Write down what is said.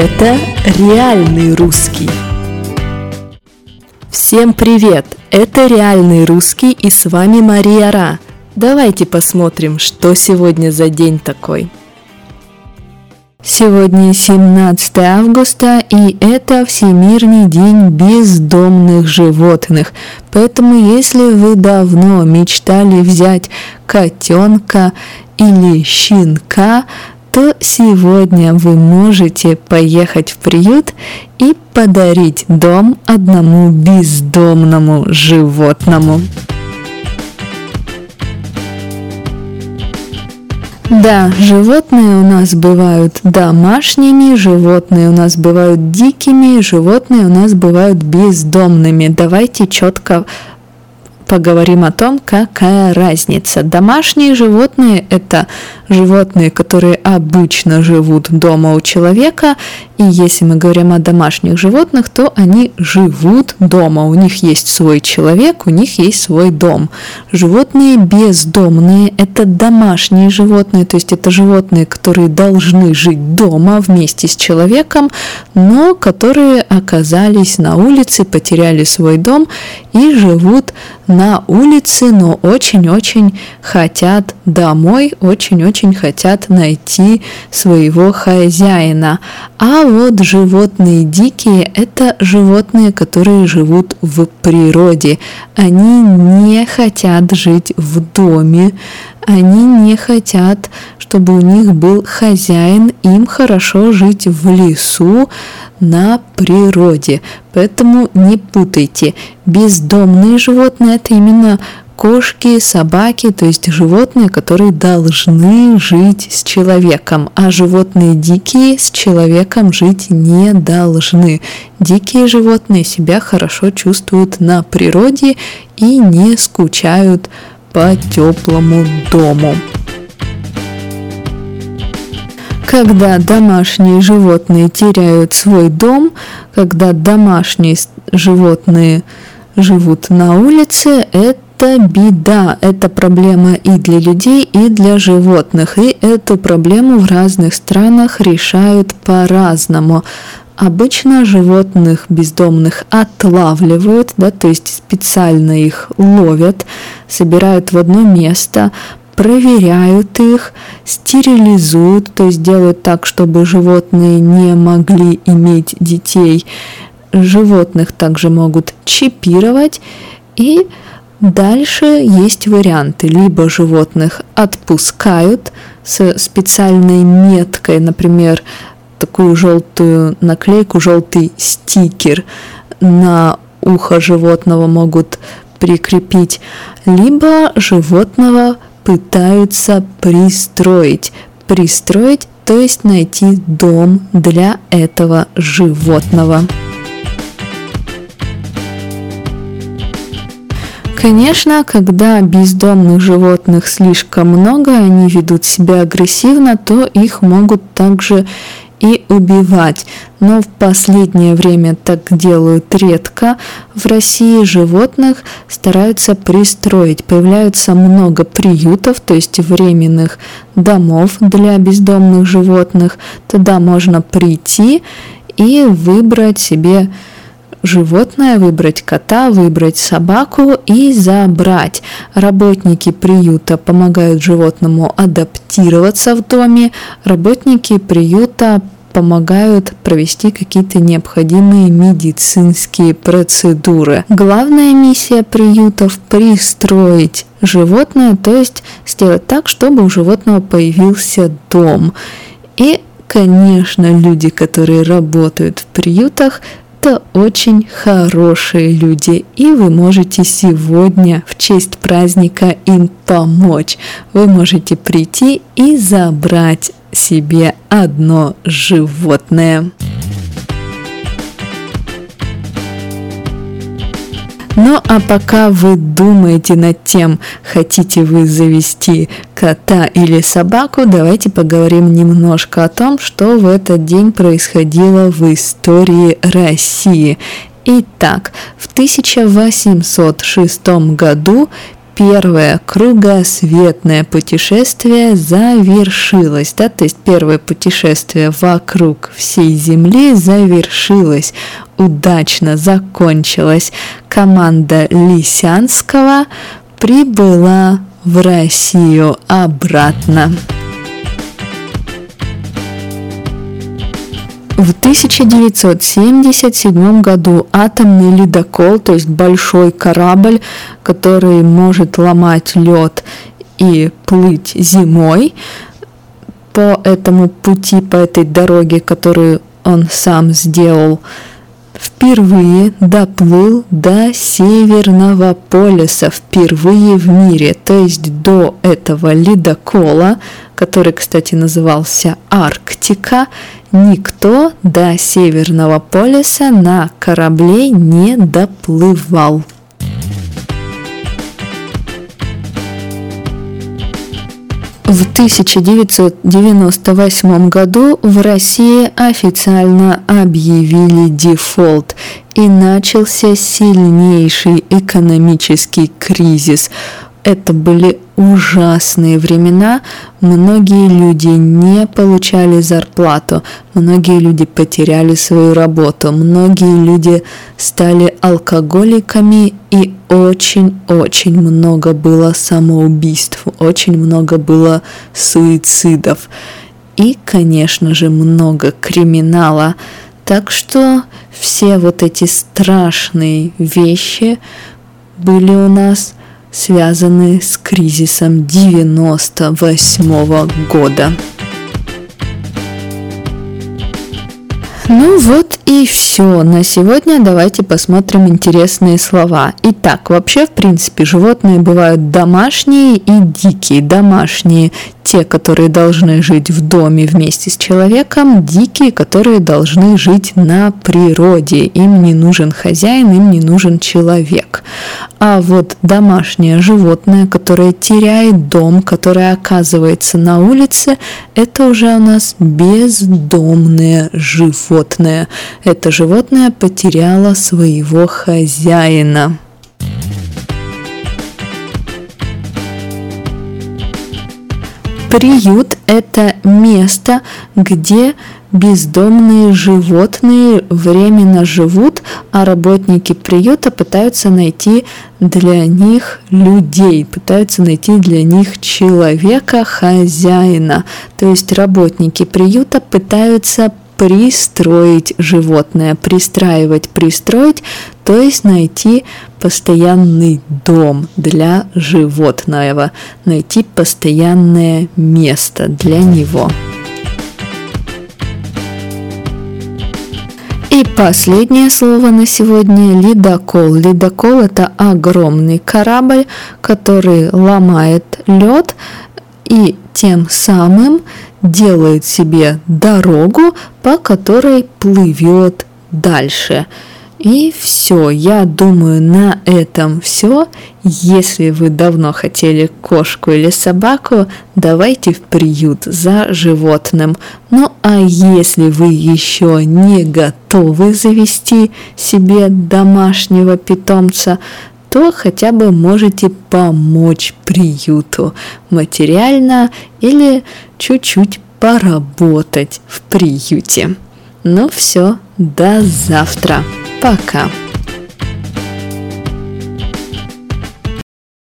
Это реальный русский. Всем привет! Это реальный русский и с вами Мария Ра. Давайте посмотрим, что сегодня за день такой. Сегодня 17 августа, и это Всемирный день бездомных животных. Поэтому, если вы давно мечтали взять котенка или щенка, то сегодня вы можете поехать в приют и подарить дом одному бездомному животному. Да, животные у нас бывают домашними, животные у нас бывают дикими, животные у нас бывают бездомными. Давайте четко поговорим о том, какая разница. Домашние животные – это животные, которые обычно живут дома у человека, и если мы говорим о домашних животных, то они живут дома, у них есть свой человек, у них есть свой дом. Животные бездомные – это домашние животные, то есть это животные, которые должны жить дома вместе с человеком, но которые оказались на улице, потеряли свой дом и живут на улице, но очень-очень хотят домой, очень-очень хотят найти своего хозяина. А вот животные дикие – это животные, которые живут в природе. Они не хотят жить в доме, они не хотят, чтобы у них был хозяин, им хорошо жить в лесу, на природе. Поэтому не путайте. Бездомные животные – это именно кошки, собаки, то есть животные, которые должны жить с человеком, а животные дикие с человеком жить не должны. Дикие животные себя хорошо чувствуют на природе и не скучают по теплому дому. Когда домашние животные теряют свой дом, когда домашние животные живут на улице, это это беда, это проблема и для людей, и для животных. И эту проблему в разных странах решают по-разному. Обычно животных бездомных отлавливают, да, то есть специально их ловят, собирают в одно место, проверяют их, стерилизуют, то есть делают так, чтобы животные не могли иметь детей. Животных также могут чипировать и Дальше есть варианты. Либо животных отпускают с специальной меткой, например, такую желтую наклейку, желтый стикер на ухо животного могут прикрепить, либо животного пытаются пристроить. Пристроить, то есть найти дом для этого животного. Конечно, когда бездомных животных слишком много, они ведут себя агрессивно, то их могут также и убивать. Но в последнее время так делают редко. В России животных стараются пристроить. Появляются много приютов, то есть временных домов для бездомных животных. Туда можно прийти и выбрать себе животное, выбрать кота, выбрать собаку и забрать. Работники приюта помогают животному адаптироваться в доме, работники приюта помогают провести какие-то необходимые медицинские процедуры. Главная миссия приютов – пристроить животное, то есть сделать так, чтобы у животного появился дом. И, конечно, люди, которые работают в приютах, это очень хорошие люди, и вы можете сегодня в честь праздника им помочь. Вы можете прийти и забрать себе одно животное. Ну а пока вы думаете над тем, хотите вы завести кота или собаку, давайте поговорим немножко о том, что в этот день происходило в истории России. Итак, в 1806 году первое кругосветное путешествие завершилось, да, то есть первое путешествие вокруг всей Земли завершилось, удачно закончилось. Команда Лисянского прибыла в Россию обратно. В 1977 году атомный ледокол, то есть большой корабль, который может ломать лед и плыть зимой по этому пути, по этой дороге, которую он сам сделал, впервые доплыл до Северного полюса, впервые в мире. То есть до этого ледокола, который, кстати, назывался Арктика, никто до Северного полюса на корабле не доплывал. В 1998 году в России официально объявили дефолт и начался сильнейший экономический кризис. Это были ужасные времена. Многие люди не получали зарплату, многие люди потеряли свою работу, многие люди стали алкоголиками и очень-очень много было самоубийств, очень много было суицидов и, конечно же, много криминала. Так что все вот эти страшные вещи были у нас связанные с кризисом 98 года. Ну вот и все. На сегодня давайте посмотрим интересные слова. Итак, вообще, в принципе, животные бывают домашние и дикие. Домашние те, которые должны жить в доме вместе с человеком, дикие, которые должны жить на природе. Им не нужен хозяин, им не нужен человек. А вот домашнее животное, которое теряет дом, которое оказывается на улице, это уже у нас бездомное животное. Это животное потеряло своего хозяина. Приют – это место, где бездомные животные временно живут, а работники приюта пытаются найти для них людей, пытаются найти для них человека, хозяина. То есть работники приюта пытаются пристроить животное, пристраивать, пристроить, то есть найти постоянный дом для животного, найти постоянное место для него. И последнее слово на сегодня – ледокол. Ледокол – это огромный корабль, который ломает лед и тем самым делает себе дорогу, по которой плывет дальше. И все, я думаю, на этом все. Если вы давно хотели кошку или собаку, давайте в приют за животным. Ну а если вы еще не готовы завести себе домашнего питомца, то хотя бы можете помочь приюту материально или чуть-чуть поработать в приюте. Ну все, до завтра. Пока.